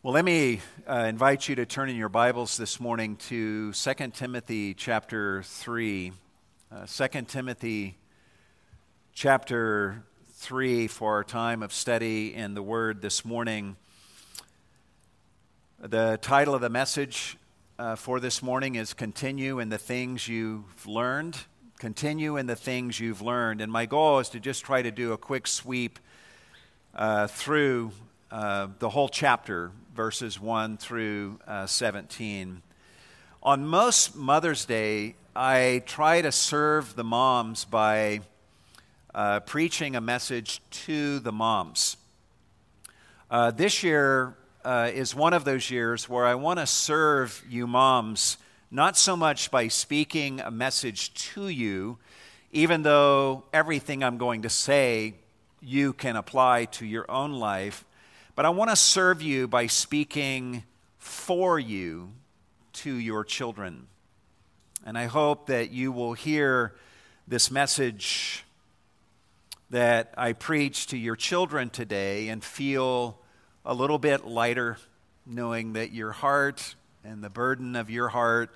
Well, let me uh, invite you to turn in your Bibles this morning to 2 Timothy chapter 3. Uh, 2 Timothy chapter 3 for our time of study in the Word this morning. The title of the message uh, for this morning is Continue in the Things You've Learned. Continue in the Things You've Learned. And my goal is to just try to do a quick sweep uh, through uh, the whole chapter, verses 1 through uh, 17. On most Mother's Day, I try to serve the moms by uh, preaching a message to the moms. Uh, this year uh, is one of those years where I want to serve you moms, not so much by speaking a message to you, even though everything I'm going to say you can apply to your own life but I want to serve you by speaking for you to your children. And I hope that you will hear this message that I preach to your children today and feel a little bit lighter, knowing that your heart and the burden of your heart,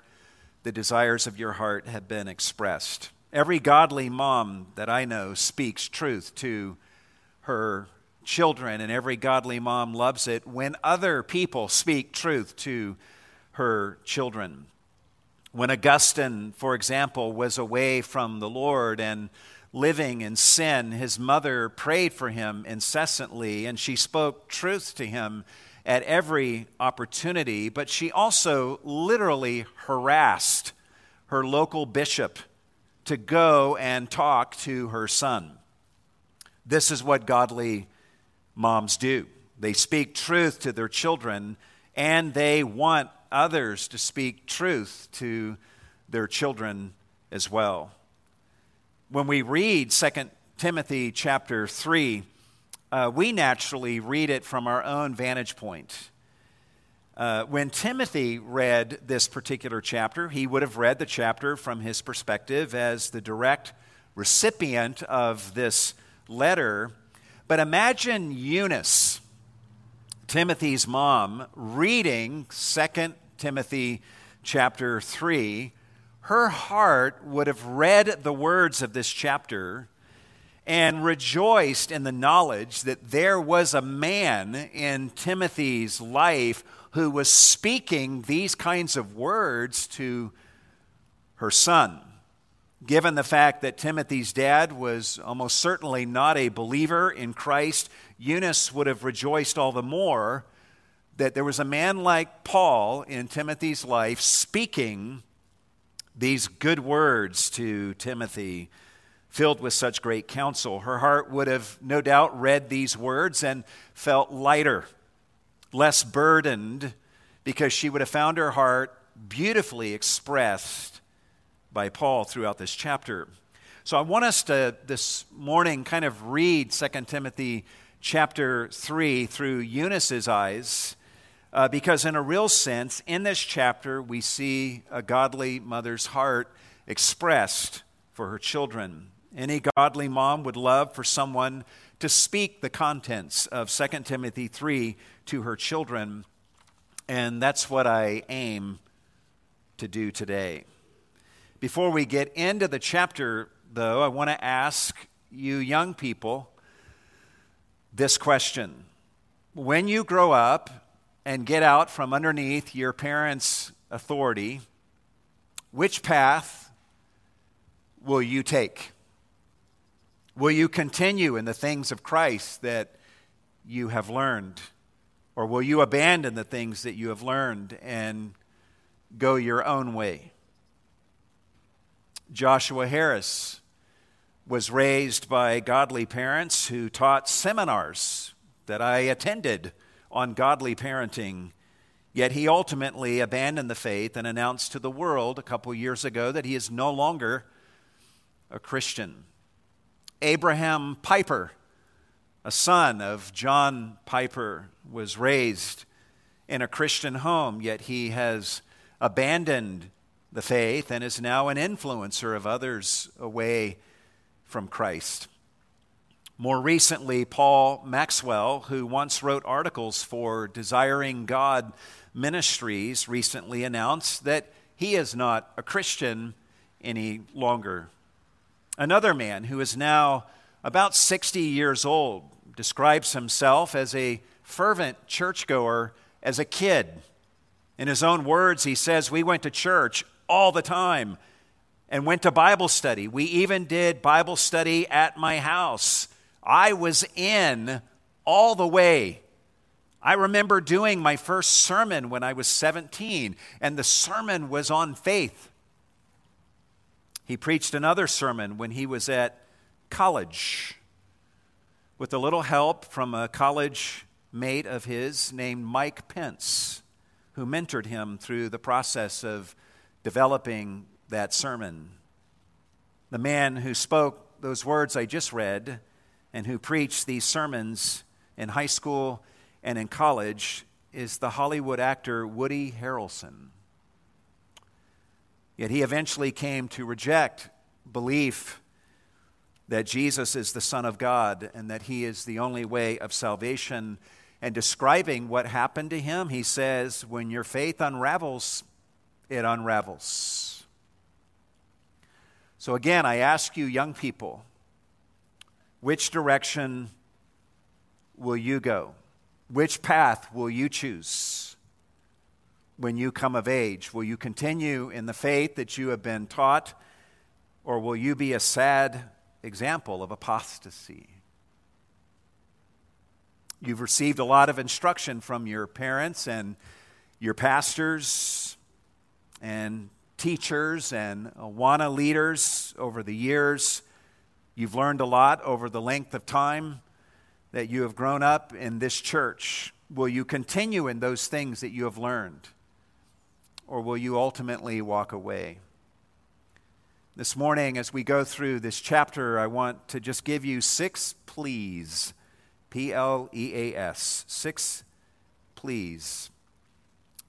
the desires of your heart have been expressed. Every godly mom that I know speaks truth to her children, and every godly mom loves it when other people speak truth to her children. When Augustine, for example, was away from the Lord and living in sin, his mother prayed for him incessantly, and she spoke truth to him at every opportunity, but she also literally harassed her local bishop to go and talk to her son. This is what godly moms do. They speak truth to their children, and they want others to speak truth to their children as well. When we read 2 Timothy chapter 3, uh, we naturally read it from our own vantage point. Uh, when Timothy read this particular chapter, he would have read the chapter from his perspective as the direct recipient of this letter but imagine Eunice, Timothy's mom, reading 2 Timothy chapter 3. Her heart would have read the words of this chapter and rejoiced in the knowledge that there was a man in Timothy's life who was speaking these kinds of words to her son given the fact that Timothy's dad was almost certainly not a believer in Christ, Eunice would have rejoiced all the more that there was a man like Paul in Timothy's life speaking these good words to Timothy, filled with such great counsel. Her heart would have no doubt read these words and felt lighter, less burdened, because she would have found her heart beautifully expressed by Paul throughout this chapter. So I want us to this morning kind of read 2 Timothy chapter 3 through Eunice's eyes. Uh, because, in a real sense, in this chapter, we see a godly mother's heart expressed for her children. Any godly mom would love for someone to speak the contents of 2 Timothy 3 to her children, and that's what I aim to do today. Before we get into the chapter, though, I want to ask you young people this question. When you grow up and get out from underneath your parents' authority, which path will you take? Will you continue in the things of Christ that you have learned? Or will you abandon the things that you have learned and go your own way? Joshua Harris was raised by godly parents who taught seminars that I attended on godly parenting. Yet he ultimately abandoned the faith and announced to the world a couple years ago that he is no longer a Christian. Abraham Piper, a son of John Piper, was raised in a Christian home, yet he has abandoned the faith and is now an influencer of others away from Christ. More recently, Paul Maxwell, who once wrote articles for Desiring God Ministries, recently announced that he is not a Christian any longer. Another man who is now about 60 years old describes himself as a fervent churchgoer as a kid. In his own words, he says, We went to church all the time and went to Bible study. We even did Bible study at my house. I was in all the way. I remember doing my first sermon when I was 17, and the sermon was on faith. He preached another sermon when he was at college with a little help from a college mate of his named Mike Pence, who mentored him through the process of developing that sermon. The man who spoke those words I just read and who preached these sermons in high school and in college is the Hollywood actor Woody Harrelson. Yet he eventually came to reject belief that Jesus is the Son of God and that he is the only way of salvation. And describing what happened to him, he says, When your faith unravels, it unravels. So again, I ask you, young people, which direction will you go? Which path will you choose when you come of age? Will you continue in the faith that you have been taught, or will you be a sad example of apostasy? You've received a lot of instruction from your parents and your pastors and teachers and uh, Awana leaders over the years. You've learned a lot over the length of time that you have grown up in this church, will you continue in those things that you have learned? Or will you ultimately walk away? This morning, as we go through this chapter, I want to just give you six pleas P L E A S. Six pleas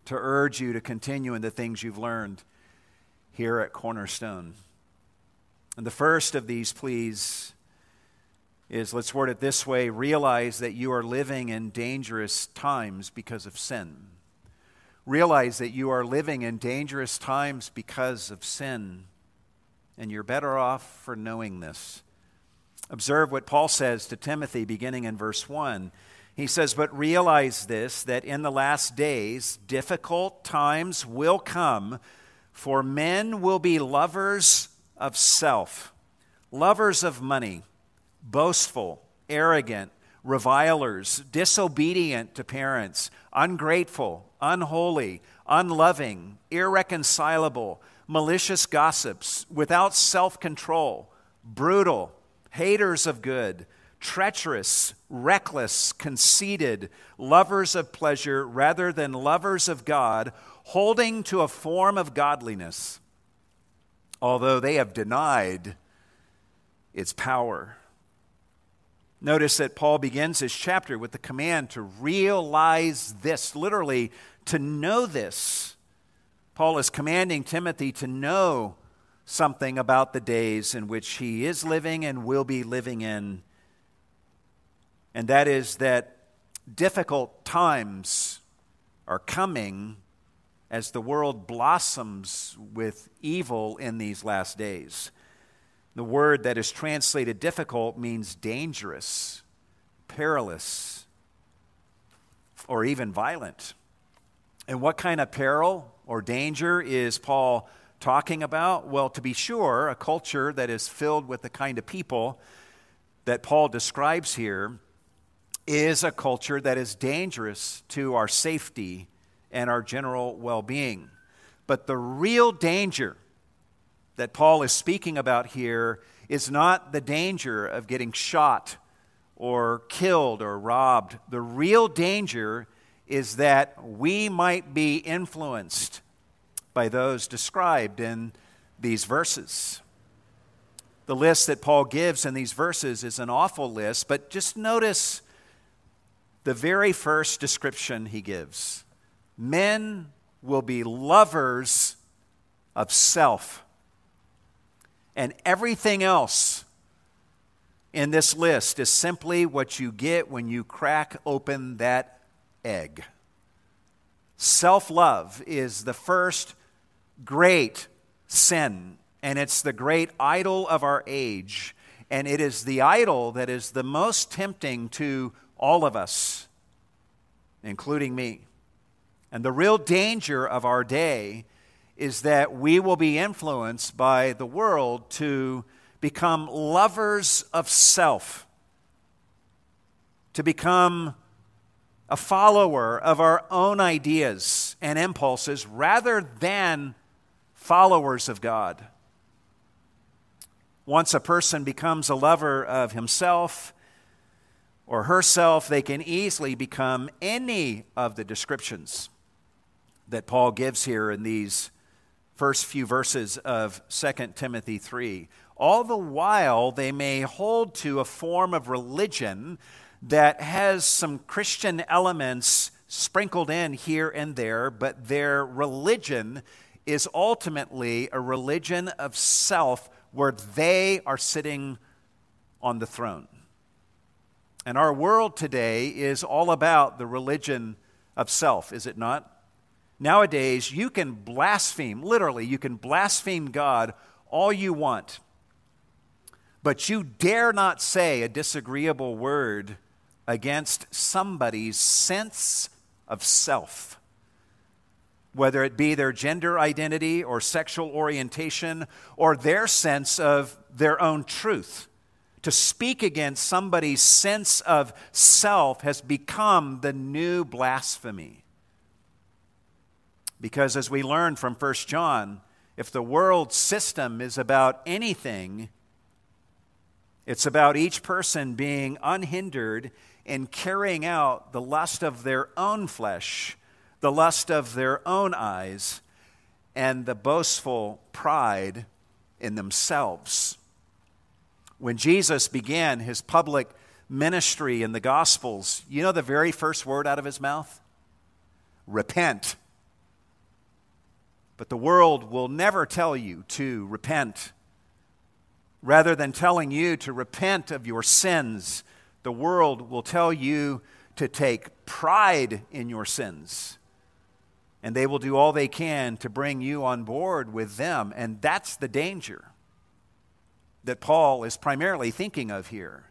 to urge you to continue in the things you've learned here at Cornerstone. And the first of these pleas is let's word it this way realize that you are living in dangerous times because of sin. Realize that you are living in dangerous times because of sin, and you're better off for knowing this. Observe what Paul says to Timothy beginning in verse 1. He says, But realize this, that in the last days difficult times will come, for men will be lovers of self, lovers of money boastful, arrogant, revilers, disobedient to parents, ungrateful, unholy, unloving, irreconcilable, malicious gossips, without self control, brutal, haters of good, treacherous, reckless, conceited, lovers of pleasure rather than lovers of God, holding to a form of godliness, although they have denied its power. Notice that Paul begins his chapter with the command to realize this, literally, to know this. Paul is commanding Timothy to know something about the days in which he is living and will be living in. And that is that difficult times are coming as the world blossoms with evil in these last days. The word that is translated difficult means dangerous, perilous, or even violent. And what kind of peril or danger is Paul talking about? Well, to be sure, a culture that is filled with the kind of people that Paul describes here is a culture that is dangerous to our safety and our general well being. But the real danger that Paul is speaking about here is not the danger of getting shot or killed or robbed. The real danger is that we might be influenced by those described in these verses. The list that Paul gives in these verses is an awful list, but just notice the very first description he gives men will be lovers of self and everything else in this list is simply what you get when you crack open that egg. Self love is the first great sin, and it's the great idol of our age. And it is the idol that is the most tempting to all of us, including me. And the real danger of our day is that we will be influenced by the world to become lovers of self, to become a follower of our own ideas and impulses rather than followers of God. Once a person becomes a lover of himself or herself, they can easily become any of the descriptions that Paul gives here in these first few verses of 2 Timothy 3. All the while, they may hold to a form of religion that has some Christian elements sprinkled in here and there, but their religion is ultimately a religion of self where they are sitting on the throne. And our world today is all about the religion of self, is it not? Nowadays, you can blaspheme, literally, you can blaspheme God all you want, but you dare not say a disagreeable word against somebody's sense of self, whether it be their gender identity or sexual orientation or their sense of their own truth. To speak against somebody's sense of self has become the new blasphemy. Because as we learn from 1 John, if the world system is about anything, it's about each person being unhindered in carrying out the lust of their own flesh, the lust of their own eyes, and the boastful pride in themselves. When Jesus began his public ministry in the Gospels, you know the very first word out of his mouth? Repent. But the world will never tell you to repent. Rather than telling you to repent of your sins the world will tell you to take pride in your sins. And they will do all they can to bring you on board with them. And that's the danger that Paul is primarily thinking of here.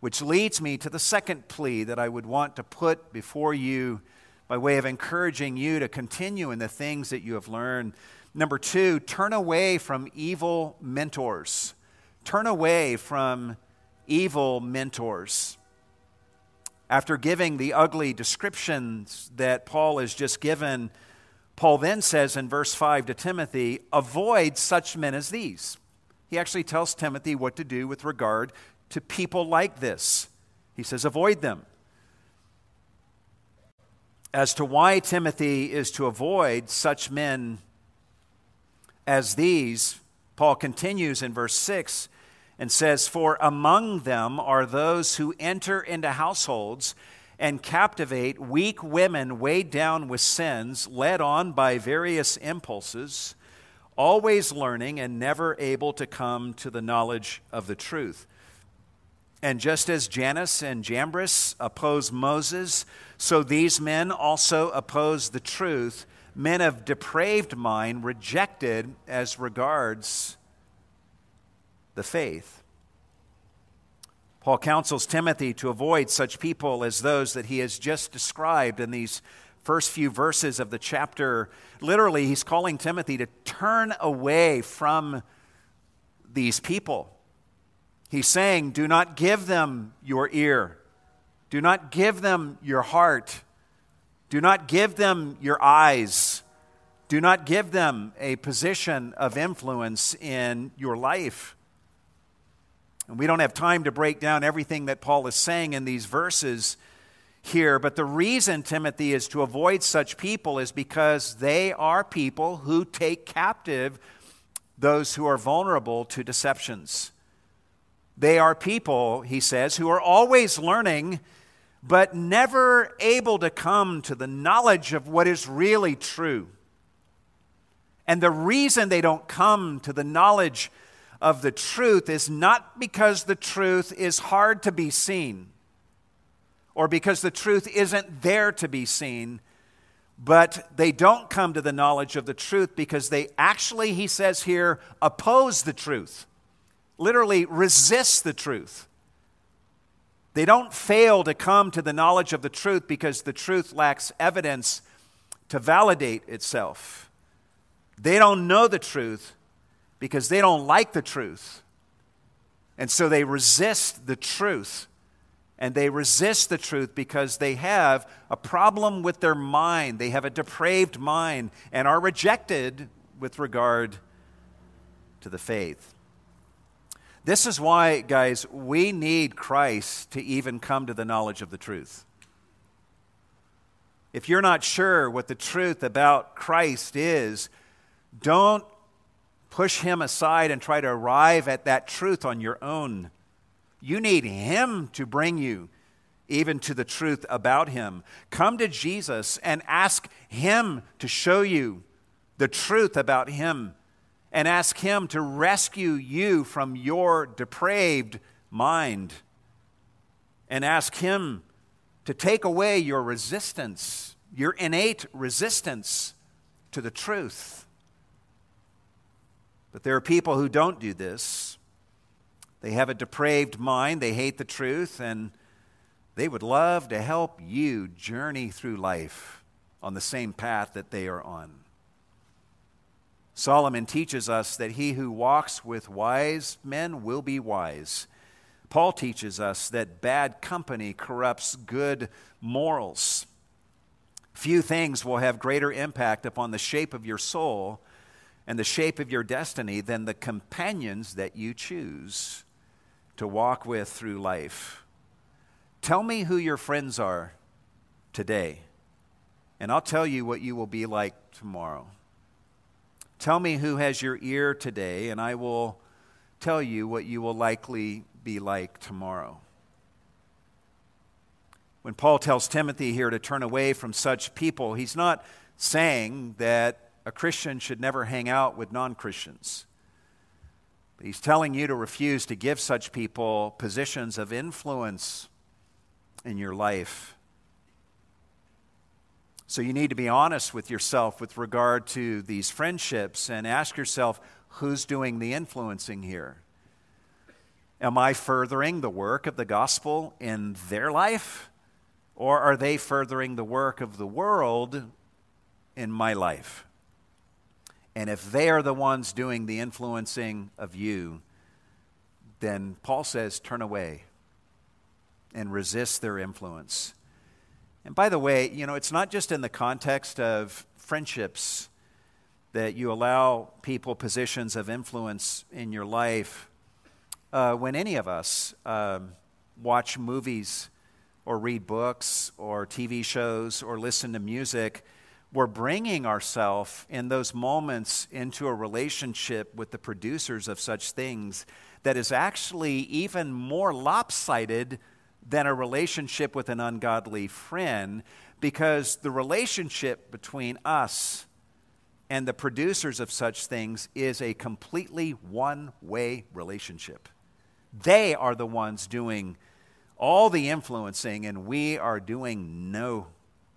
Which leads me to the second plea that I would want to put before you by way of encouraging you to continue in the things that you have learned. Number two, turn away from evil mentors. Turn away from evil mentors. After giving the ugly descriptions that Paul has just given, Paul then says in verse 5 to Timothy, Avoid such men as these. He actually tells Timothy what to do with regard to people like this. He says, Avoid them. As to why Timothy is to avoid such men as these, Paul continues in verse 6 and says, For among them are those who enter into households and captivate weak women weighed down with sins, led on by various impulses, always learning and never able to come to the knowledge of the truth. And just as Jannes and Jambres oppose Moses, so these men also oppose the truth, men of depraved mind, rejected as regards the faith. Paul counsels Timothy to avoid such people as those that he has just described in these first few verses of the chapter. Literally, he's calling Timothy to turn away from these people. He's saying, Do not give them your ear, do not give them your heart, do not give them your eyes. Do not give them a position of influence in your life. And we don't have time to break down everything that Paul is saying in these verses here, but the reason, Timothy, is to avoid such people is because they are people who take captive those who are vulnerable to deceptions. They are people, he says, who are always learning, but never able to come to the knowledge of what is really true. And the reason they don't come to the knowledge of the truth is not because the truth is hard to be seen or because the truth isn't there to be seen, but they don't come to the knowledge of the truth because they actually, he says here, oppose the truth, literally resist the truth. They don't fail to come to the knowledge of the truth because the truth lacks evidence to validate itself. They don't know the truth because they don't like the truth. And so they resist the truth. And they resist the truth because they have a problem with their mind. They have a depraved mind and are rejected with regard to the faith. This is why, guys, we need Christ to even come to the knowledge of the truth. If you're not sure what the truth about Christ is, don't push him aside and try to arrive at that truth on your own. You need him to bring you even to the truth about him. Come to Jesus and ask him to show you the truth about him and ask him to rescue you from your depraved mind and ask him to take away your resistance, your innate resistance to the truth. But there are people who don't do this. They have a depraved mind, they hate the truth, and they would love to help you journey through life on the same path that they are on. Solomon teaches us that he who walks with wise men will be wise. Paul teaches us that bad company corrupts good morals. Few things will have greater impact upon the shape of your soul and the shape of your destiny than the companions that you choose to walk with through life. Tell me who your friends are today, and I'll tell you what you will be like tomorrow. Tell me who has your ear today, and I will tell you what you will likely be like tomorrow. When Paul tells Timothy here to turn away from such people, he's not saying that a Christian should never hang out with non Christians. He's telling you to refuse to give such people positions of influence in your life. So you need to be honest with yourself with regard to these friendships and ask yourself who's doing the influencing here? Am I furthering the work of the gospel in their life? Or are they furthering the work of the world in my life? And if they are the ones doing the influencing of you, then Paul says, turn away and resist their influence. And by the way, you know, it's not just in the context of friendships that you allow people positions of influence in your life. Uh, when any of us um, watch movies or read books or TV shows or listen to music, we're bringing ourselves in those moments into a relationship with the producers of such things that is actually even more lopsided than a relationship with an ungodly friend because the relationship between us and the producers of such things is a completely one way relationship. They are the ones doing all the influencing, and we are doing no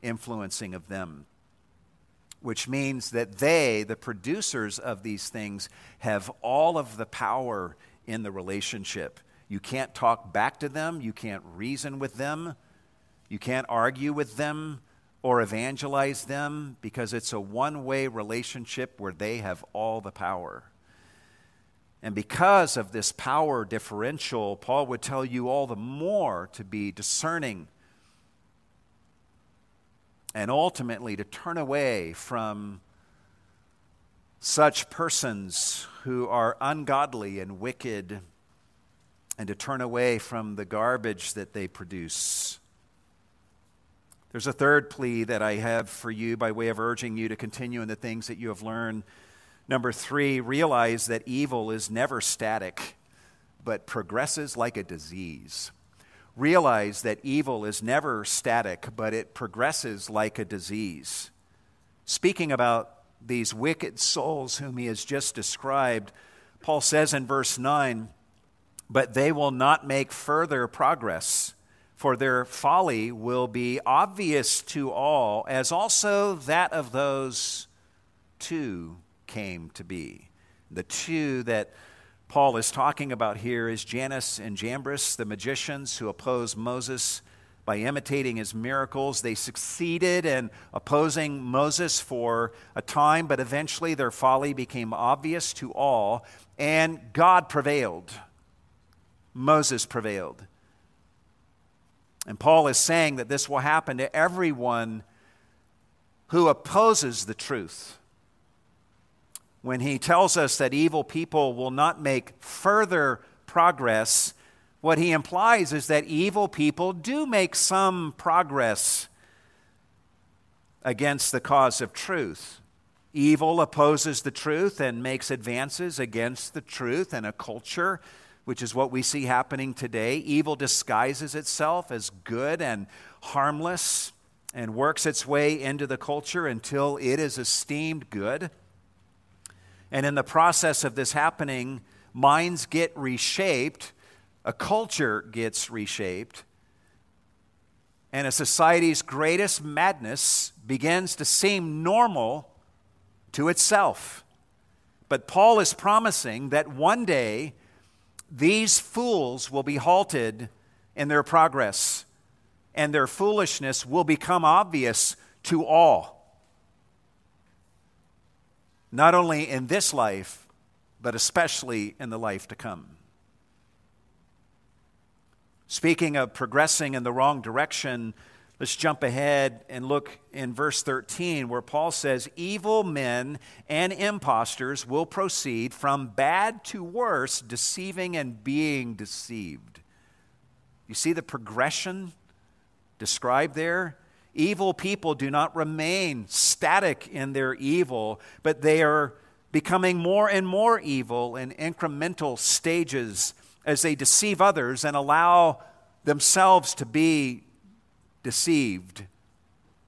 influencing of them which means that they, the producers of these things, have all of the power in the relationship. You can't talk back to them, you can't reason with them, you can't argue with them or evangelize them because it's a one way relationship where they have all the power. And because of this power differential, Paul would tell you all the more to be discerning and ultimately to turn away from such persons who are ungodly and wicked and to turn away from the garbage that they produce. There's a third plea that I have for you by way of urging you to continue in the things that you have learned. Number three, realize that evil is never static, but progresses like a disease realize that evil is never static, but it progresses like a disease. Speaking about these wicked souls whom he has just described, Paul says in verse 9, But they will not make further progress, for their folly will be obvious to all, as also that of those two came to be. The two that Paul is talking about here is Jannes and Jambres, the magicians who opposed Moses by imitating his miracles. They succeeded in opposing Moses for a time, but eventually their folly became obvious to all, and God prevailed. Moses prevailed. And Paul is saying that this will happen to everyone who opposes the truth when he tells us that evil people will not make further progress, what he implies is that evil people do make some progress against the cause of truth. Evil opposes the truth and makes advances against the truth and a culture, which is what we see happening today. Evil disguises itself as good and harmless and works its way into the culture until it is esteemed good. And in the process of this happening, minds get reshaped, a culture gets reshaped, and a society's greatest madness begins to seem normal to itself. But Paul is promising that one day these fools will be halted in their progress, and their foolishness will become obvious to all not only in this life, but especially in the life to come. Speaking of progressing in the wrong direction, let's jump ahead and look in verse 13 where Paul says, Evil men and impostors will proceed from bad to worse, deceiving and being deceived. You see the progression described there? Evil people do not remain static in their evil, but they are becoming more and more evil in incremental stages as they deceive others and allow themselves to be deceived.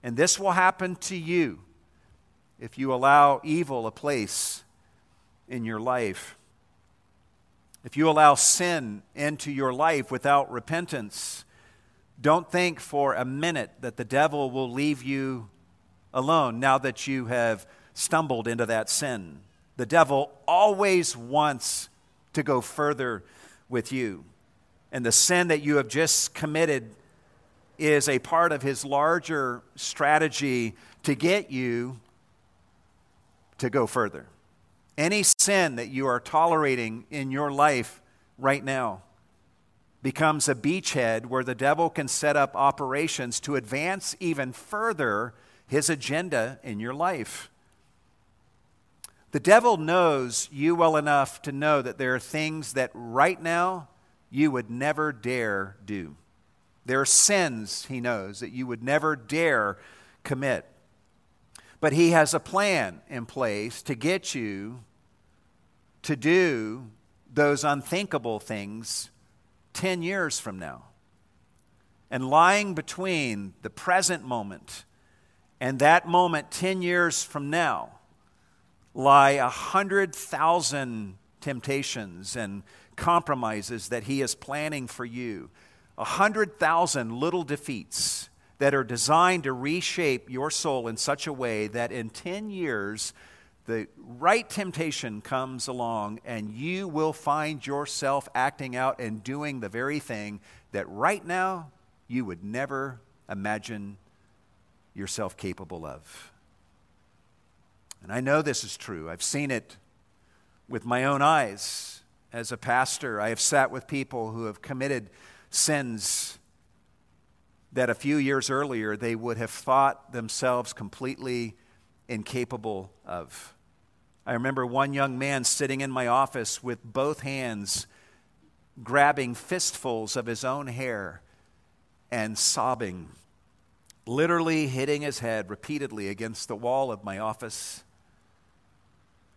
And this will happen to you if you allow evil a place in your life. If you allow sin into your life without repentance, don't think for a minute that the devil will leave you alone now that you have stumbled into that sin. The devil always wants to go further with you. And the sin that you have just committed is a part of his larger strategy to get you to go further. Any sin that you are tolerating in your life right now becomes a beachhead where the devil can set up operations to advance even further his agenda in your life. The devil knows you well enough to know that there are things that right now you would never dare do. There are sins, he knows, that you would never dare commit. But he has a plan in place to get you to do those unthinkable things 10 years from now. And lying between the present moment and that moment 10 years from now lie a hundred thousand temptations and compromises that he is planning for you. A hundred thousand little defeats that are designed to reshape your soul in such a way that in 10 years the right temptation comes along and you will find yourself acting out and doing the very thing that right now you would never imagine yourself capable of. And I know this is true. I've seen it with my own eyes. As a pastor, I have sat with people who have committed sins that a few years earlier they would have thought themselves completely incapable of. I remember one young man sitting in my office with both hands grabbing fistfuls of his own hair and sobbing, literally hitting his head repeatedly against the wall of my office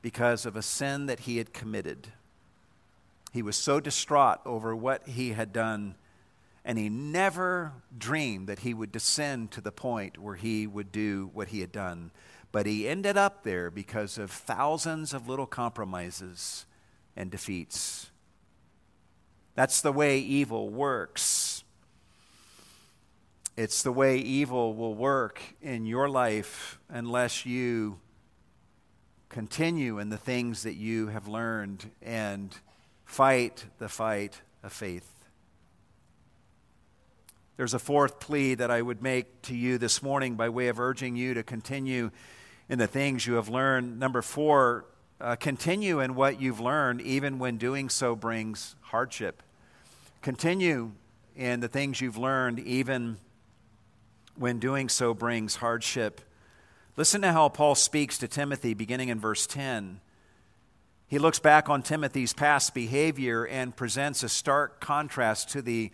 because of a sin that he had committed. He was so distraught over what he had done, and he never dreamed that he would descend to the point where he would do what he had done. But he ended up there because of thousands of little compromises and defeats. That's the way evil works. It's the way evil will work in your life unless you continue in the things that you have learned and fight the fight of faith. There's a fourth plea that I would make to you this morning by way of urging you to continue in the things you have learned. Number four, uh, continue in what you've learned, even when doing so brings hardship. Continue in the things you've learned, even when doing so brings hardship. Listen to how Paul speaks to Timothy beginning in verse 10. He looks back on Timothy's past behavior and presents a stark contrast to the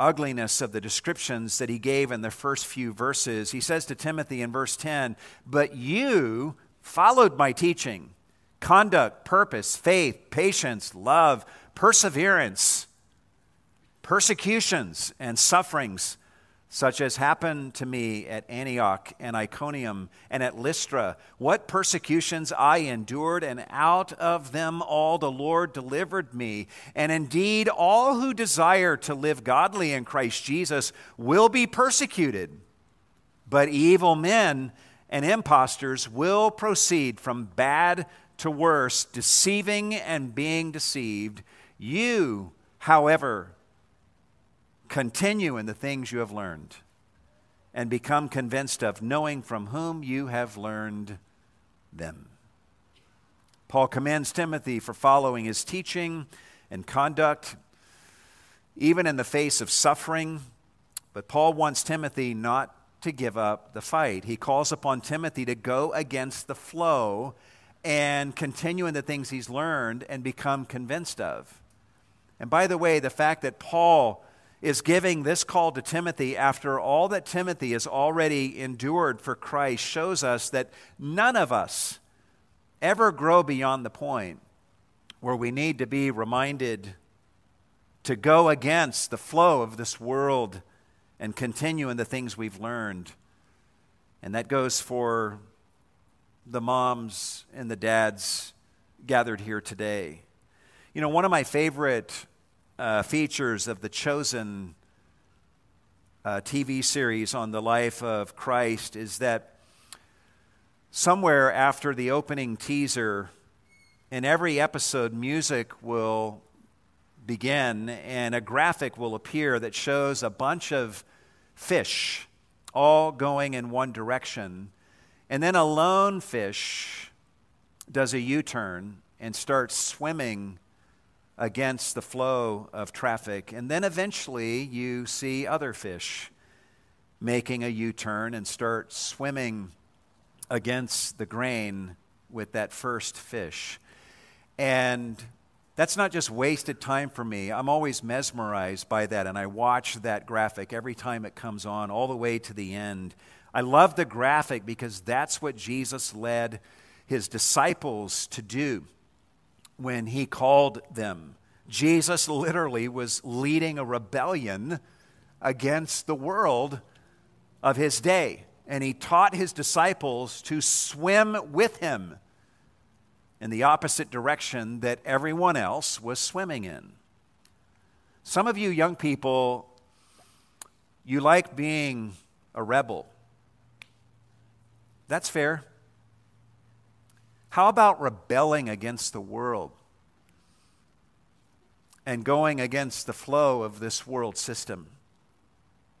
ugliness of the descriptions that he gave in the first few verses. He says to Timothy in verse 10, But you followed my teaching, conduct, purpose, faith, patience, love, perseverance, persecutions, and sufferings such as happened to me at Antioch and Iconium and at Lystra. What persecutions I endured, and out of them all the Lord delivered me. And indeed, all who desire to live godly in Christ Jesus will be persecuted. But evil men and impostors will proceed from bad to worse, deceiving and being deceived. You, however, Continue in the things you have learned and become convinced of, knowing from whom you have learned them. Paul commends Timothy for following his teaching and conduct, even in the face of suffering. But Paul wants Timothy not to give up the fight. He calls upon Timothy to go against the flow and continue in the things he's learned and become convinced of. And by the way, the fact that Paul is giving this call to Timothy after all that Timothy has already endured for Christ shows us that none of us ever grow beyond the point where we need to be reminded to go against the flow of this world and continue in the things we've learned. And that goes for the moms and the dads gathered here today. You know, one of my favorite uh, features of the Chosen uh, TV series on the life of Christ is that somewhere after the opening teaser, in every episode, music will begin and a graphic will appear that shows a bunch of fish all going in one direction. And then a lone fish does a U turn and starts swimming against the flow of traffic. And then eventually you see other fish making a U turn and start swimming against the grain with that first fish. And that's not just wasted time for me. I'm always mesmerized by that, and I watch that graphic every time it comes on, all the way to the end. I love the graphic because that's what Jesus led his disciples to do when he called them. Jesus literally was leading a rebellion against the world of his day. And he taught his disciples to swim with him in the opposite direction that everyone else was swimming in. Some of you young people, you like being a rebel. That's fair. How about rebelling against the world? and going against the flow of this world system.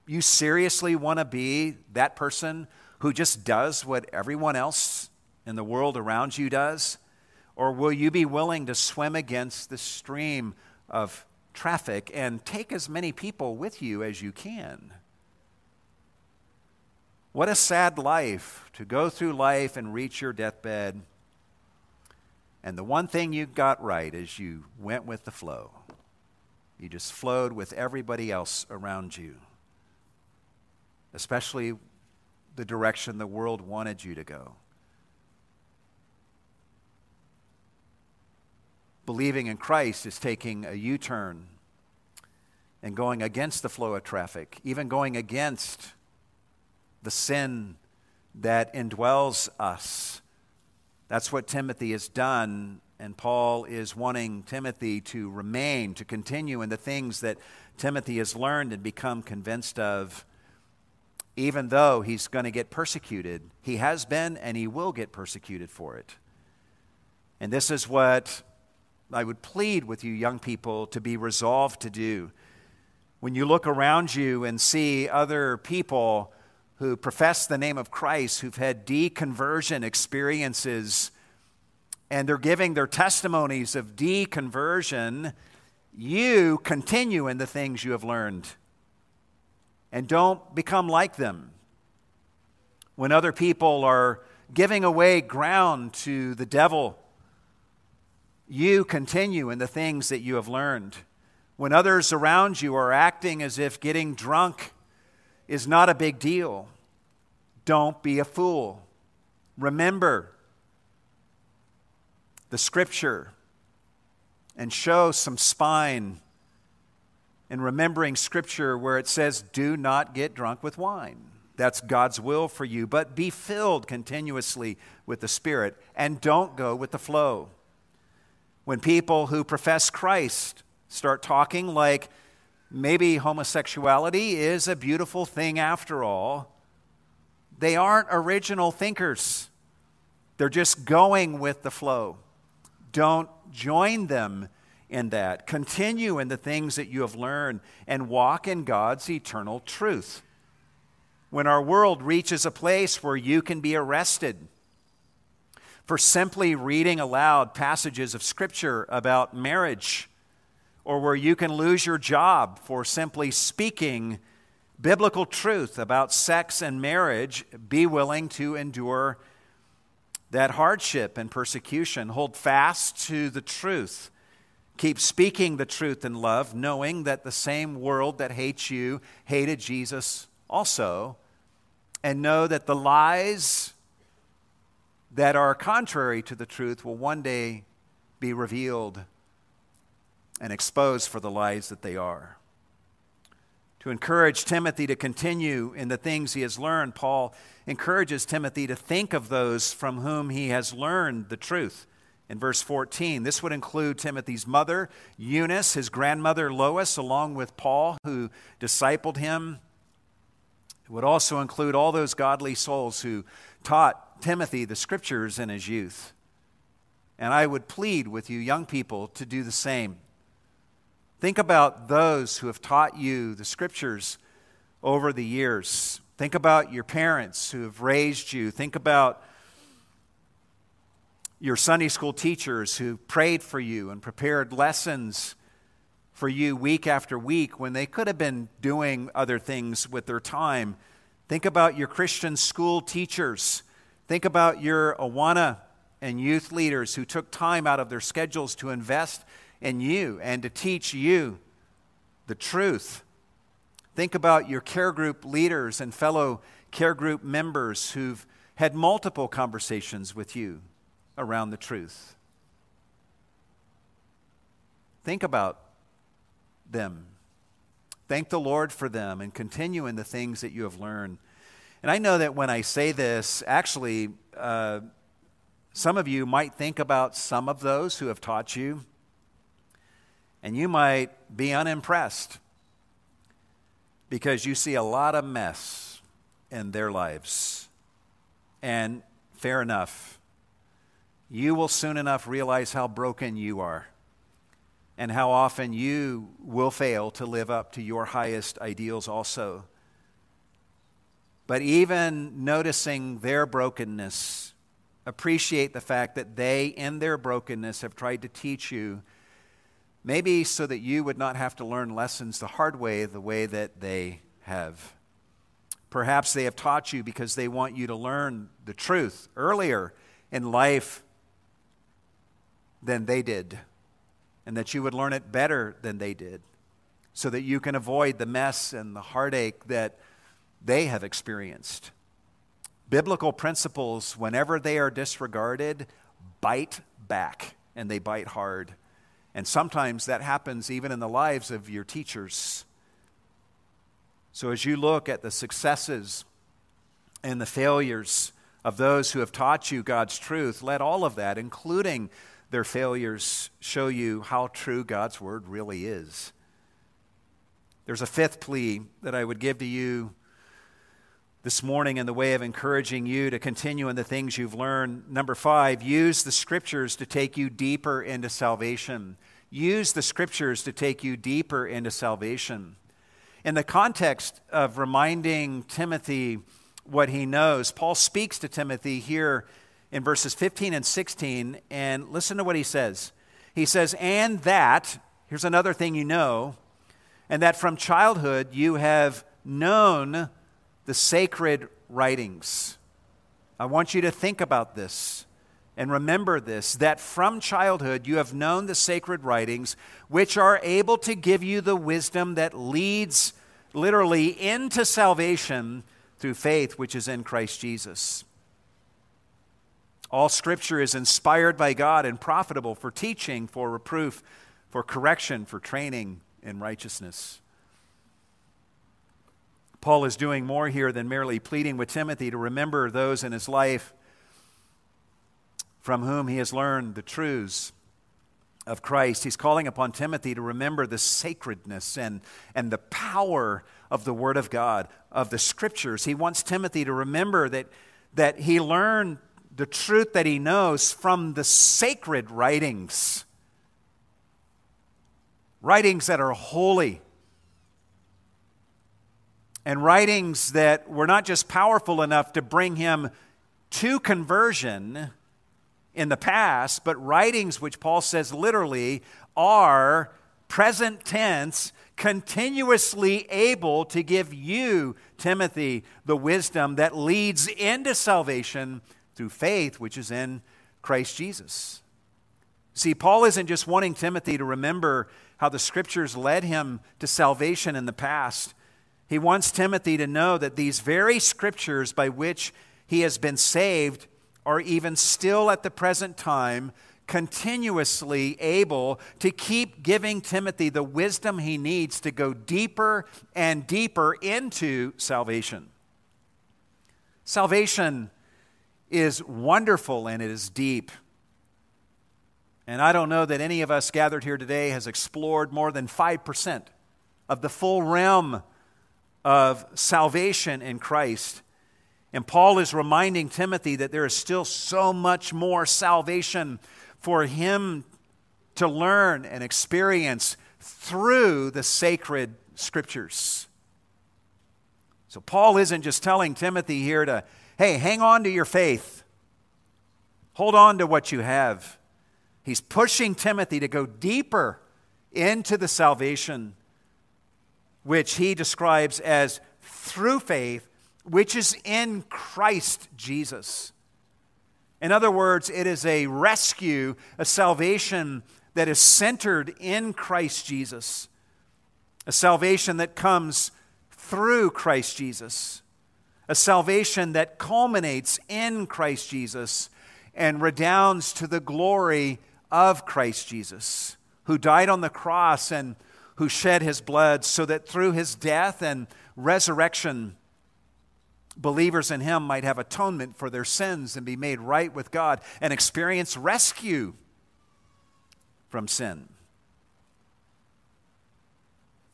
You seriously want to be that person who just does what everyone else in the world around you does? Or will you be willing to swim against the stream of traffic and take as many people with you as you can? What a sad life to go through life and reach your deathbed. And the one thing you got right is you went with the flow. You just flowed with everybody else around you, especially the direction the world wanted you to go. Believing in Christ is taking a U turn and going against the flow of traffic, even going against the sin that indwells us. That's what Timothy has done And Paul is wanting Timothy to remain, to continue in the things that Timothy has learned and become convinced of, even though he's going to get persecuted. He has been and he will get persecuted for it. And this is what I would plead with you, young people, to be resolved to do. When you look around you and see other people who profess the name of Christ, who've had deconversion experiences, and they're giving their testimonies of deconversion, you continue in the things you have learned. And don't become like them. When other people are giving away ground to the devil, you continue in the things that you have learned. When others around you are acting as if getting drunk is not a big deal, don't be a fool. Remember the scripture and show some spine in remembering scripture where it says, Do not get drunk with wine. That's God's will for you, but be filled continuously with the Spirit and don't go with the flow. When people who profess Christ start talking like maybe homosexuality is a beautiful thing after all, they aren't original thinkers. They're just going with the flow. Don't join them in that. Continue in the things that you have learned and walk in God's eternal truth. When our world reaches a place where you can be arrested for simply reading aloud passages of Scripture about marriage, or where you can lose your job for simply speaking biblical truth about sex and marriage, be willing to endure that hardship and persecution. Hold fast to the truth. Keep speaking the truth in love, knowing that the same world that hates you hated Jesus also. And know that the lies that are contrary to the truth will one day be revealed and exposed for the lies that they are. To encourage Timothy to continue in the things he has learned, Paul encourages Timothy to think of those from whom he has learned the truth. In verse 14, this would include Timothy's mother, Eunice, his grandmother, Lois, along with Paul, who discipled him. It would also include all those godly souls who taught Timothy the scriptures in his youth. And I would plead with you, young people, to do the same. Think about those who have taught you the scriptures over the years. Think about your parents who have raised you. Think about your Sunday school teachers who prayed for you and prepared lessons for you week after week when they could have been doing other things with their time. Think about your Christian school teachers Think about your Awana and youth leaders who took time out of their schedules to invest in you and to teach you the truth. Think about your care group leaders and fellow care group members who've had multiple conversations with you around the truth. Think about them. Thank the Lord for them and continue in the things that you have learned. And I know that when I say this, actually, uh, some of you might think about some of those who have taught you, and you might be unimpressed because you see a lot of mess in their lives. And fair enough, you will soon enough realize how broken you are and how often you will fail to live up to your highest ideals also. But even noticing their brokenness, appreciate the fact that they, in their brokenness, have tried to teach you, maybe so that you would not have to learn lessons the hard way, the way that they have. Perhaps they have taught you because they want you to learn the truth earlier in life than they did, and that you would learn it better than they did, so that you can avoid the mess and the heartache that they have experienced. Biblical principles, whenever they are disregarded, bite back and they bite hard. And sometimes that happens even in the lives of your teachers. So as you look at the successes and the failures of those who have taught you God's truth, let all of that, including their failures show you how true God's word really is. There's a fifth plea that I would give to you this morning in the way of encouraging you to continue in the things you've learned. Number five, use the scriptures to take you deeper into salvation. Use the scriptures to take you deeper into salvation. In the context of reminding Timothy what he knows, Paul speaks to Timothy here in verses 15 and 16, and listen to what he says. He says, And that, here's another thing you know, and that from childhood you have known the sacred writings. I want you to think about this and remember this that from childhood you have known the sacred writings, which are able to give you the wisdom that leads literally into salvation through faith, which is in Christ Jesus. All scripture is inspired by God and profitable for teaching, for reproof, for correction, for training in righteousness. Paul is doing more here than merely pleading with Timothy to remember those in his life from whom he has learned the truths of Christ. He's calling upon Timothy to remember the sacredness and, and the power of the Word of God, of the Scriptures. He wants Timothy to remember that, that he learned the truth that he knows from the sacred writings, writings that are holy and writings that were not just powerful enough to bring him to conversion in the past, but writings which Paul says literally are present tense, continuously able to give you, Timothy, the wisdom that leads into salvation through faith, which is in Christ Jesus. See, Paul isn't just wanting Timothy to remember how the scriptures led him to salvation in the past. He wants Timothy to know that these very scriptures by which he has been saved are even still at the present time continuously able to keep giving Timothy the wisdom he needs to go deeper and deeper into salvation. Salvation is wonderful and it is deep. And I don't know that any of us gathered here today has explored more than 5% of the full realm of salvation in Christ. And Paul is reminding Timothy that there is still so much more salvation for him to learn and experience through the sacred scriptures. So, Paul isn't just telling Timothy here to, hey, hang on to your faith, hold on to what you have. He's pushing Timothy to go deeper into the salvation which he describes as through faith, which is in Christ Jesus. In other words, it is a rescue, a salvation that is centered in Christ Jesus, a salvation that comes through Christ Jesus, a salvation that culminates in Christ Jesus and redounds to the glory of Christ Jesus, who died on the cross and who shed his blood so that through his death and resurrection, believers in him might have atonement for their sins and be made right with God and experience rescue from sin.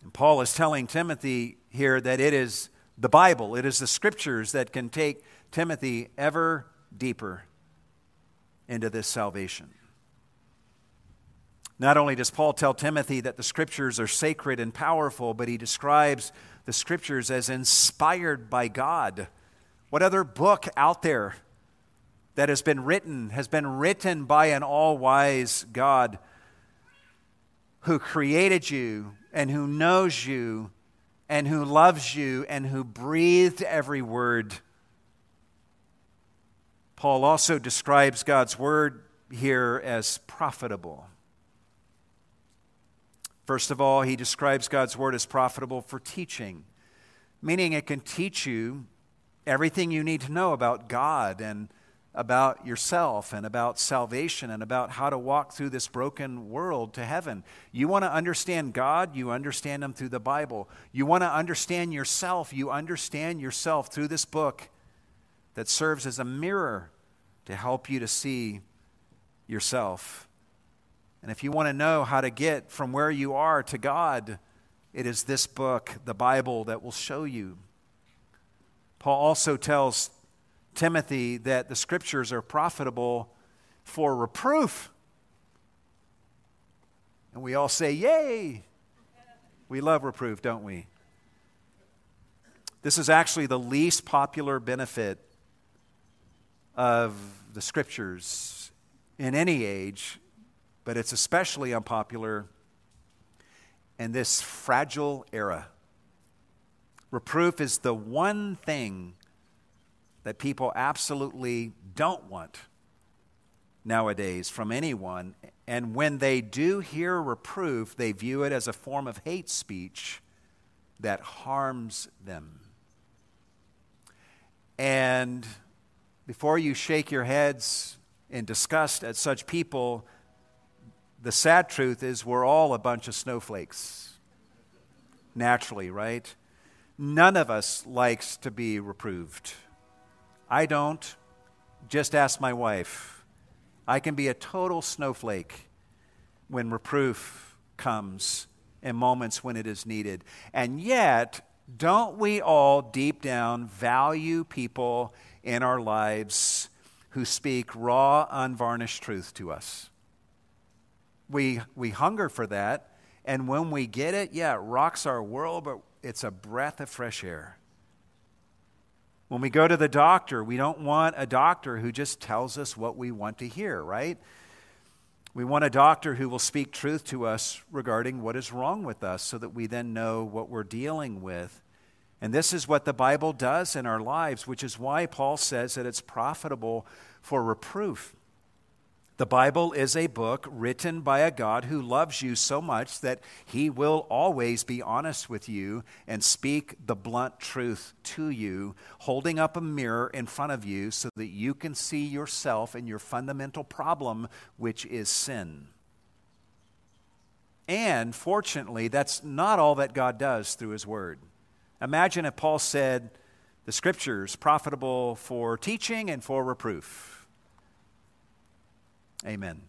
And Paul is telling Timothy here that it is the Bible, it is the scriptures that can take Timothy ever deeper into this salvation. Not only does Paul tell Timothy that the scriptures are sacred and powerful, but he describes the scriptures as inspired by God. What other book out there that has been written has been written by an all wise God who created you and who knows you and who loves you and who breathed every word? Paul also describes God's word here as profitable. First of all, he describes God's word as profitable for teaching, meaning it can teach you everything you need to know about God and about yourself and about salvation and about how to walk through this broken world to heaven. You want to understand God, you understand Him through the Bible. You want to understand yourself, you understand yourself through this book that serves as a mirror to help you to see yourself And if you want to know how to get from where you are to God, it is this book, the Bible, that will show you. Paul also tells Timothy that the scriptures are profitable for reproof. And we all say, Yay! We love reproof, don't we? This is actually the least popular benefit of the scriptures in any age, but it's especially unpopular in this fragile era. Reproof is the one thing that people absolutely don't want nowadays from anyone. And when they do hear reproof, they view it as a form of hate speech that harms them. And before you shake your heads in disgust at such people, the sad truth is we're all a bunch of snowflakes. Naturally, right? None of us likes to be reproved. I don't. Just ask my wife. I can be a total snowflake when reproof comes in moments when it is needed. And yet, don't we all deep down value people in our lives who speak raw, unvarnished truth to us? We, we hunger for that. And when we get it, yeah, it rocks our world, but it's a breath of fresh air. When we go to the doctor, we don't want a doctor who just tells us what we want to hear, right? We want a doctor who will speak truth to us regarding what is wrong with us so that we then know what we're dealing with. And this is what the Bible does in our lives, which is why Paul says that it's profitable for reproof. The Bible is a book written by a God who loves you so much that he will always be honest with you and speak the blunt truth to you, holding up a mirror in front of you so that you can see yourself and your fundamental problem, which is sin. And fortunately, that's not all that God does through his word. Imagine if Paul said, the scriptures profitable for teaching and for reproof Amen.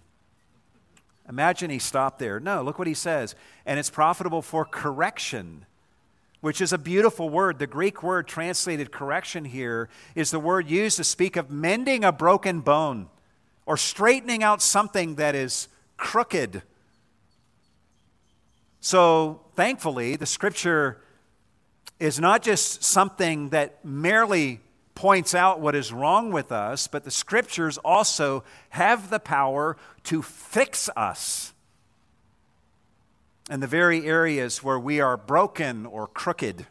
Imagine he stopped there. No, look what he says. And it's profitable for correction, which is a beautiful word. The Greek word translated correction here is the word used to speak of mending a broken bone or straightening out something that is crooked. So, thankfully, the scripture is not just something that merely points out what is wrong with us, but the scriptures also have the power to fix us in the very areas where we are broken or crooked.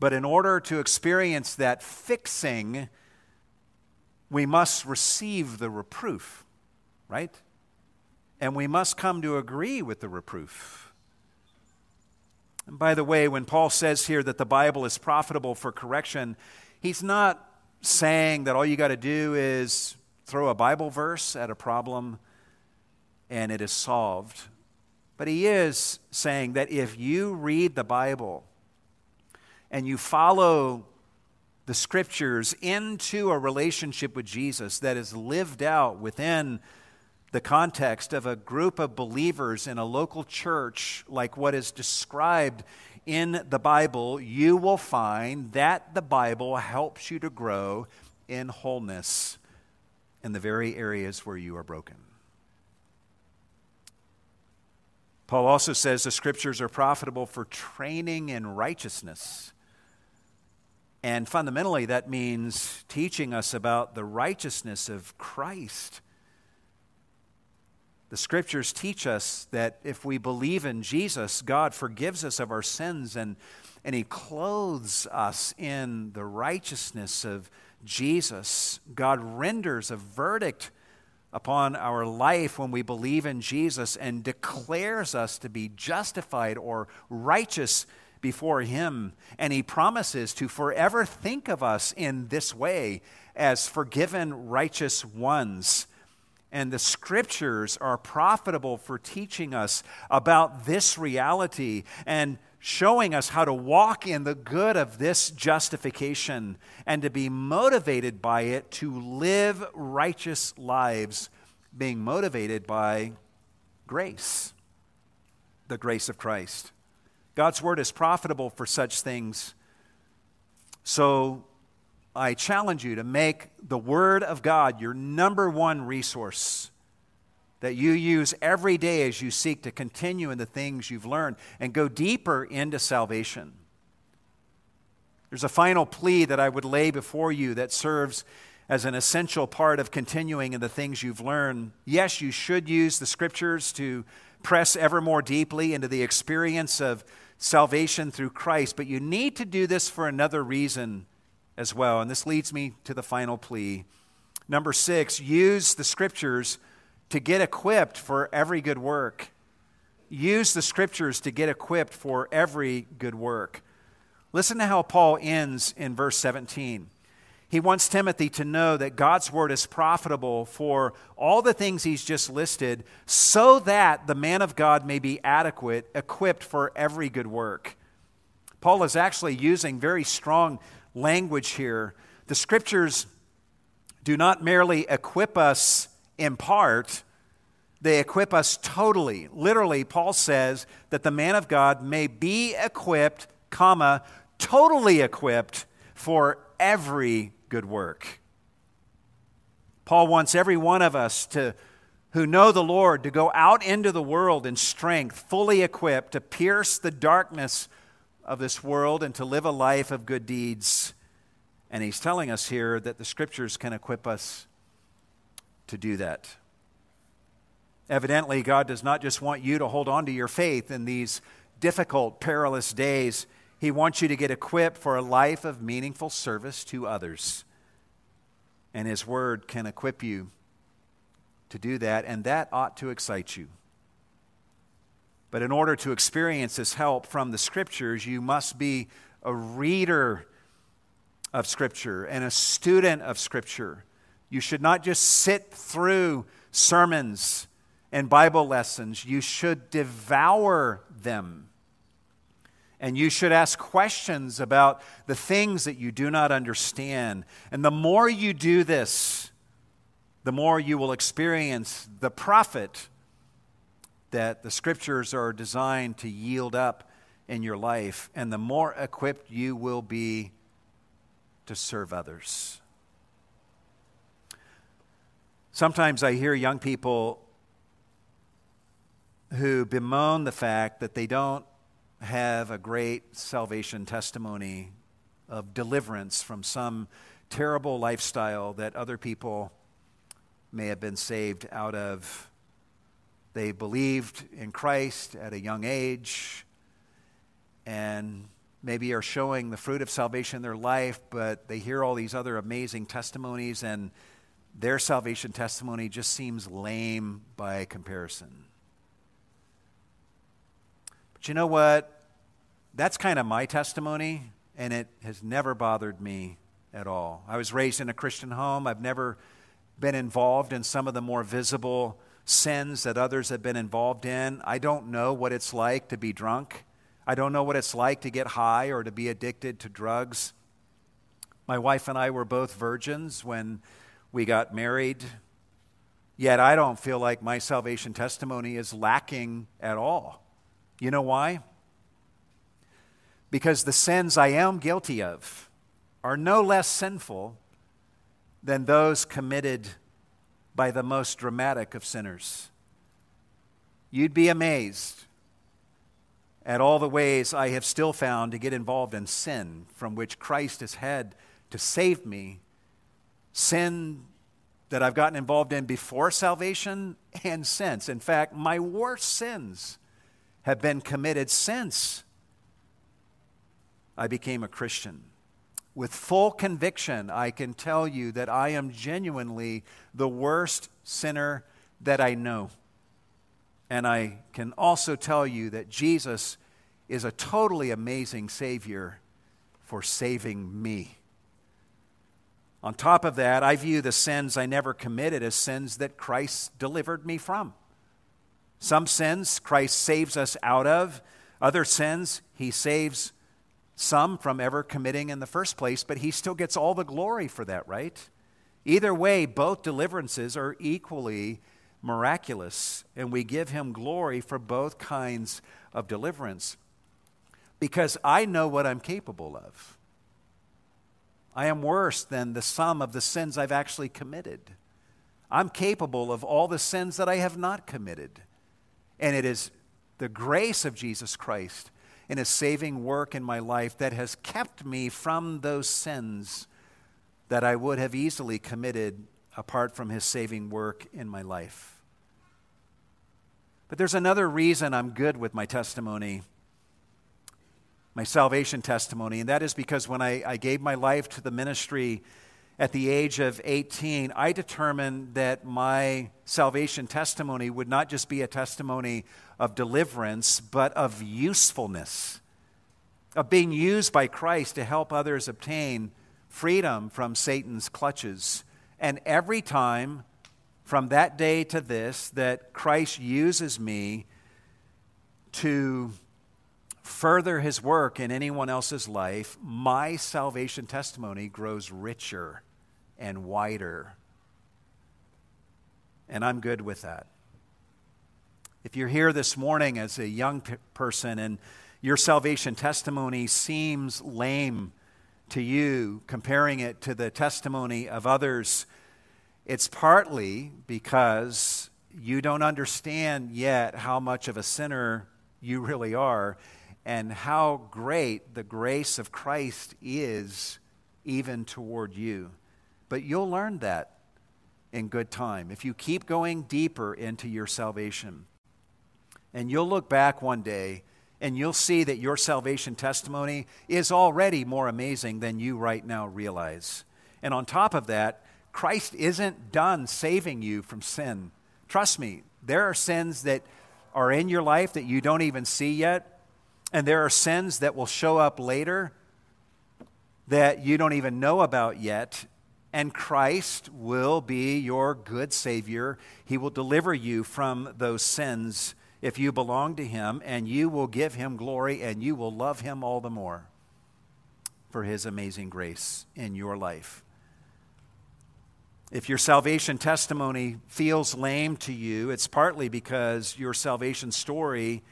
But in order to experience that fixing, we must receive the reproof, right? And we must come to agree with the reproof. And by the way, when Paul says here that the Bible is profitable for correction, He's not saying that all you got to do is throw a Bible verse at a problem and it is solved. But he is saying that if you read the Bible and you follow the scriptures into a relationship with Jesus that is lived out within the context of a group of believers in a local church, like what is described in the Bible, you will find that the Bible helps you to grow in wholeness in the very areas where you are broken. Paul also says the scriptures are profitable for training in righteousness. And fundamentally, that means teaching us about the righteousness of Christ the scriptures teach us that if we believe in Jesus, God forgives us of our sins and, and He clothes us in the righteousness of Jesus. God renders a verdict upon our life when we believe in Jesus and declares us to be justified or righteous before Him. And He promises to forever think of us in this way as forgiven, righteous ones and the scriptures are profitable for teaching us about this reality and showing us how to walk in the good of this justification and to be motivated by it to live righteous lives, being motivated by grace, the grace of Christ. God's word is profitable for such things. So I challenge you to make the word of God your number one resource that you use every day as you seek to continue in the things you've learned and go deeper into salvation. There's a final plea that I would lay before you that serves as an essential part of continuing in the things you've learned. Yes, you should use the scriptures to press ever more deeply into the experience of salvation through Christ, but you need to do this for another reason as well. And this leads me to the final plea. Number six, use the scriptures to get equipped for every good work. Use the scriptures to get equipped for every good work. Listen to how Paul ends in verse 17. He wants Timothy to know that God's word is profitable for all the things he's just listed, so that the man of God may be adequate, equipped for every good work. Paul is actually using very strong language here. The scriptures do not merely equip us in part, they equip us totally. Literally, Paul says that the man of God may be equipped, comma, totally equipped for every good work. Paul wants every one of us to who know the Lord to go out into the world in strength, fully equipped to pierce the darkness of this world and to live a life of good deeds. And he's telling us here that the scriptures can equip us to do that. Evidently, God does not just want you to hold on to your faith in these difficult, perilous days. He wants you to get equipped for a life of meaningful service to others. And His Word can equip you to do that, and that ought to excite you. But in order to experience this help from the Scriptures, you must be a reader of Scripture and a student of Scripture. You should not just sit through sermons and Bible lessons, you should devour them. And you should ask questions about the things that you do not understand. And the more you do this, the more you will experience the profit that the scriptures are designed to yield up in your life, and the more equipped you will be to serve others. Sometimes I hear young people who bemoan the fact that they don't have a great salvation testimony of deliverance from some terrible lifestyle that other people may have been saved out of. They believed in Christ at a young age and maybe are showing the fruit of salvation in their life, but they hear all these other amazing testimonies and their salvation testimony just seems lame by comparison. But you know what? That's kind of my testimony, and it has never bothered me at all. I was raised in a Christian home. I've never been involved in some of the more visible sins that others have been involved in. I don't know what it's like to be drunk. I don't know what it's like to get high or to be addicted to drugs. My wife and I were both virgins when we got married. Yet I don't feel like my salvation testimony is lacking at all. You know why? Because the sins I am guilty of are no less sinful than those committed by the most dramatic of sinners. You'd be amazed at all the ways I have still found to get involved in sin from which Christ has had to save me. Sin that I've gotten involved in before salvation and since. In fact, my worst sins have been committed since I became a Christian. With full conviction, I can tell you that I am genuinely the worst sinner that I know. And I can also tell you that Jesus is a totally amazing Savior for saving me. On top of that, I view the sins I never committed as sins that Christ delivered me from. Some sins Christ saves us out of, other sins he saves some from ever committing in the first place, but he still gets all the glory for that, right? Either way, both deliverances are equally miraculous, and we give him glory for both kinds of deliverance. Because I know what I'm capable of. I am worse than the sum of the sins I've actually committed. I'm capable of all the sins that I have not committed. And it is the grace of Jesus Christ in his saving work in my life that has kept me from those sins that I would have easily committed apart from his saving work in my life. But there's another reason I'm good with my testimony, my salvation testimony, and that is because when I, I gave my life to the ministry at the age of 18, I determined that my salvation testimony would not just be a testimony of deliverance, but of usefulness, of being used by Christ to help others obtain freedom from Satan's clutches. And every time from that day to this that Christ uses me to further his work in anyone else's life, my salvation testimony grows richer and wider. And I'm good with that. If you're here this morning as a young p- person and your salvation testimony seems lame to you, comparing it to the testimony of others, it's partly because you don't understand yet how much of a sinner you really are and how great the grace of Christ is even toward you. But you'll learn that in good time if you keep going deeper into your salvation. And you'll look back one day and you'll see that your salvation testimony is already more amazing than you right now realize. And on top of that, Christ isn't done saving you from sin. Trust me, there are sins that are in your life that you don't even see yet, and there are sins that will show up later that you don't even know about yet, and Christ will be your good Savior. He will deliver you from those sins if you belong to Him, and you will give Him glory and you will love Him all the more for His amazing grace in your life. If your salvation testimony feels lame to you, it's partly because your salvation story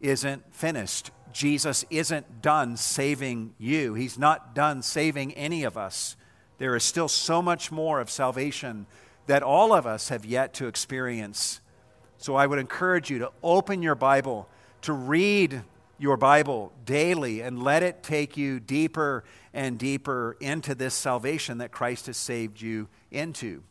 isn't finished. Jesus isn't done saving you, He's not done saving any of us. There is still so much more of salvation that all of us have yet to experience. So I would encourage you to open your Bible, to read your Bible daily, and let it take you deeper and deeper into this salvation that Christ has saved you into.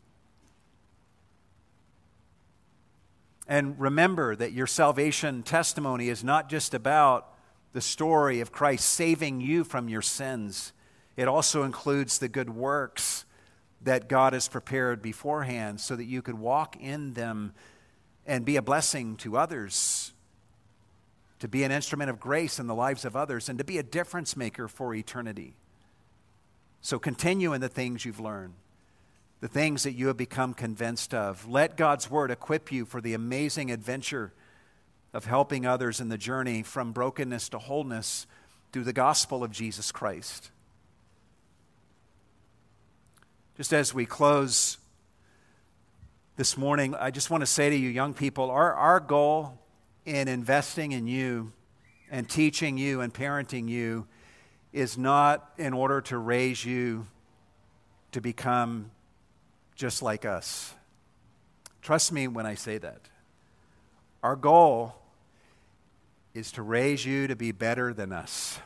And remember that your salvation testimony is not just about the story of Christ saving you from your sins it also includes the good works that God has prepared beforehand so that you could walk in them and be a blessing to others, to be an instrument of grace in the lives of others, and to be a difference maker for eternity. So continue in the things you've learned, the things that you have become convinced of. Let God's word equip you for the amazing adventure of helping others in the journey from brokenness to wholeness through the gospel of Jesus Christ. Just as we close this morning, I just want to say to you, young people, our, our goal in investing in you and teaching you and parenting you is not in order to raise you to become just like us. Trust me when I say that. Our goal is to raise you to be better than us.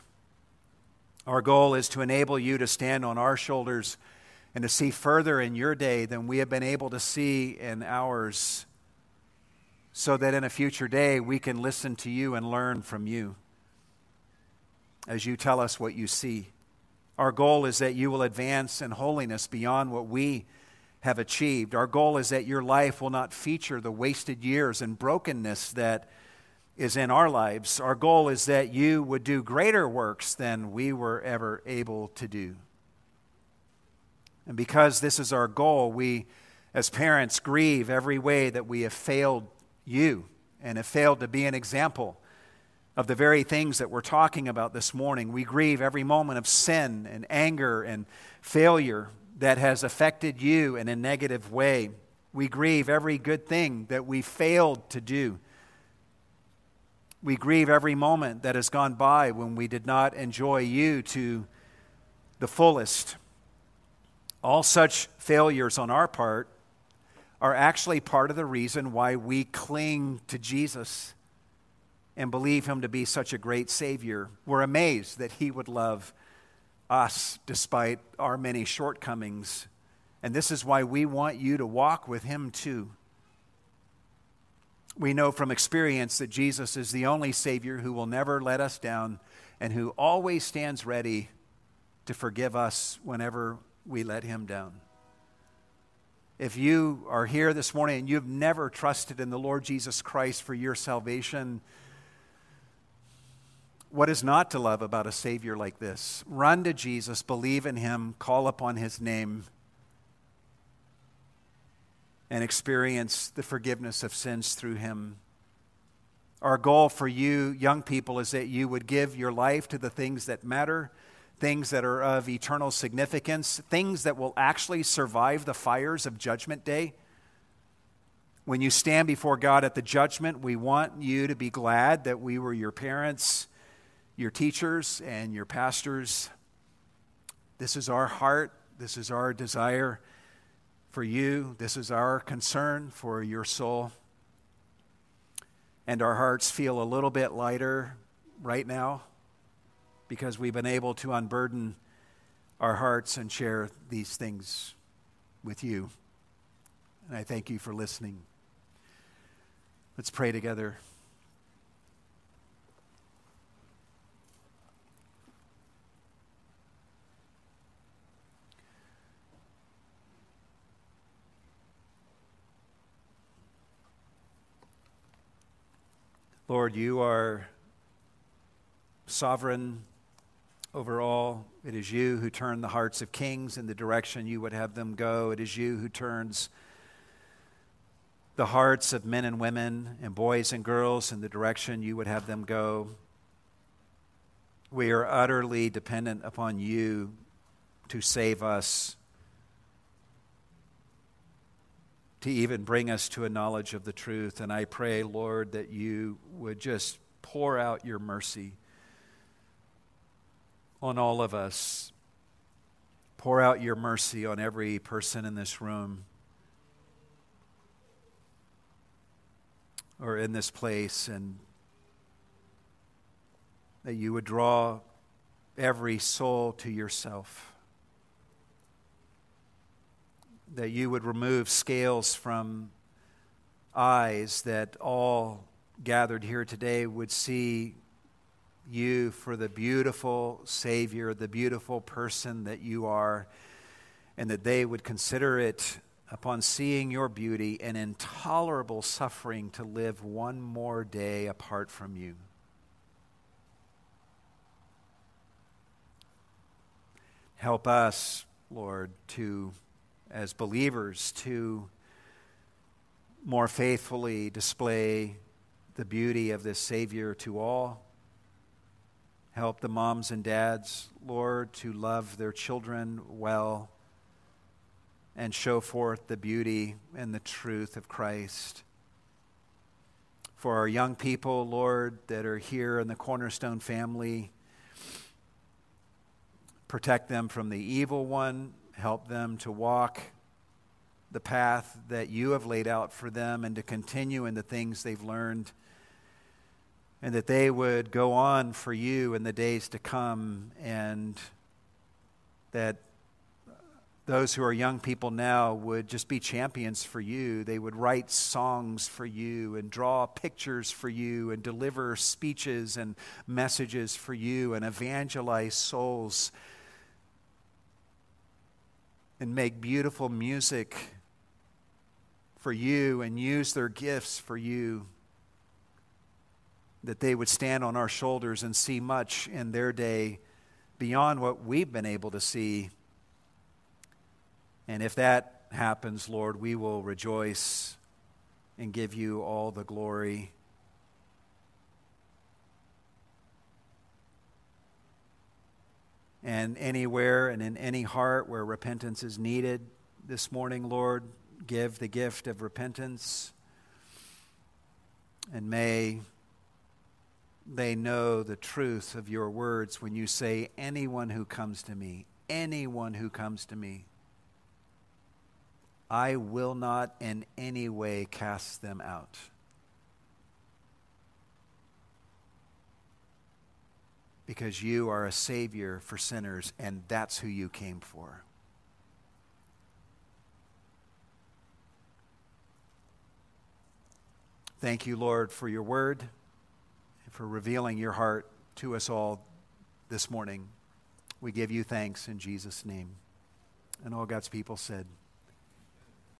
Our goal is to enable you to stand on our shoulders and to see further in your day than we have been able to see in ours, so that in a future day we can listen to you and learn from you as you tell us what you see. Our goal is that you will advance in holiness beyond what we have achieved. Our goal is that your life will not feature the wasted years and brokenness that is in our lives. Our goal is that you would do greater works than we were ever able to do. And because this is our goal, we as parents grieve every way that we have failed you and have failed to be an example of the very things that we're talking about this morning. We grieve every moment of sin and anger and failure that has affected you in a negative way. We grieve every good thing that we failed to do. We grieve every moment that has gone by when we did not enjoy you to the fullest. All such failures on our part are actually part of the reason why we cling to Jesus and believe him to be such a great Savior. We're amazed that he would love us despite our many shortcomings. And this is why we want you to walk with him too. We know from experience that Jesus is the only Savior who will never let us down and who always stands ready to forgive us whenever we let him down. If you are here this morning and you've never trusted in the Lord Jesus Christ for your salvation, what is not to love about a Savior like this? Run to Jesus, believe in Him, call upon His name, and experience the forgiveness of sins through Him. Our goal for you, young people, is that you would give your life to the things that matter, things that are of eternal significance, things that will actually survive the fires of Judgment Day. When you stand before God at the judgment, we want you to be glad that we were your parents your teachers and your pastors. This is our heart. This is our desire for you. This is our concern for your soul. And our hearts feel a little bit lighter right now because we've been able to unburden our hearts and share these things with you. And I thank you for listening. Let's pray together. Lord, you are sovereign over all. It is you who turn the hearts of kings in the direction you would have them go. It is you who turns the hearts of men and women and boys and girls in the direction you would have them go. We are utterly dependent upon you to save us to even bring us to a knowledge of the truth. And I pray, Lord, that you would just pour out your mercy on all of us. Pour out your mercy on every person in this room or in this place, and that you would draw every soul to yourself that you would remove scales from eyes, that all gathered here today would see you for the beautiful Savior, the beautiful person that you are, and that they would consider it, upon seeing your beauty, an intolerable suffering to live one more day apart from you. Help us, Lord, to as believers to more faithfully display the beauty of this Savior to all. Help the moms and dads, Lord, to love their children well and show forth the beauty and the truth of Christ. For our young people, Lord, that are here in the Cornerstone family, protect them from the evil one help them to walk the path that you have laid out for them and to continue in the things they've learned, and that they would go on for you in the days to come, and that those who are young people now would just be champions for you. They would write songs for you and draw pictures for you and deliver speeches and messages for you and evangelize souls and make beautiful music for you and use their gifts for you. That they would stand on our shoulders and see much in their day beyond what we've been able to see. And if that happens, Lord, we will rejoice and give you all the glory. and anywhere and in any heart where repentance is needed this morning, Lord, give the gift of repentance. And may they know the truth of your words when you say, Anyone who comes to me, anyone who comes to me, I will not in any way cast them out. Because you are a Savior for sinners, and that's who you came for. Thank you, Lord, for your word for revealing your heart to us all this morning. We give you thanks in Jesus' name. And all God's people said,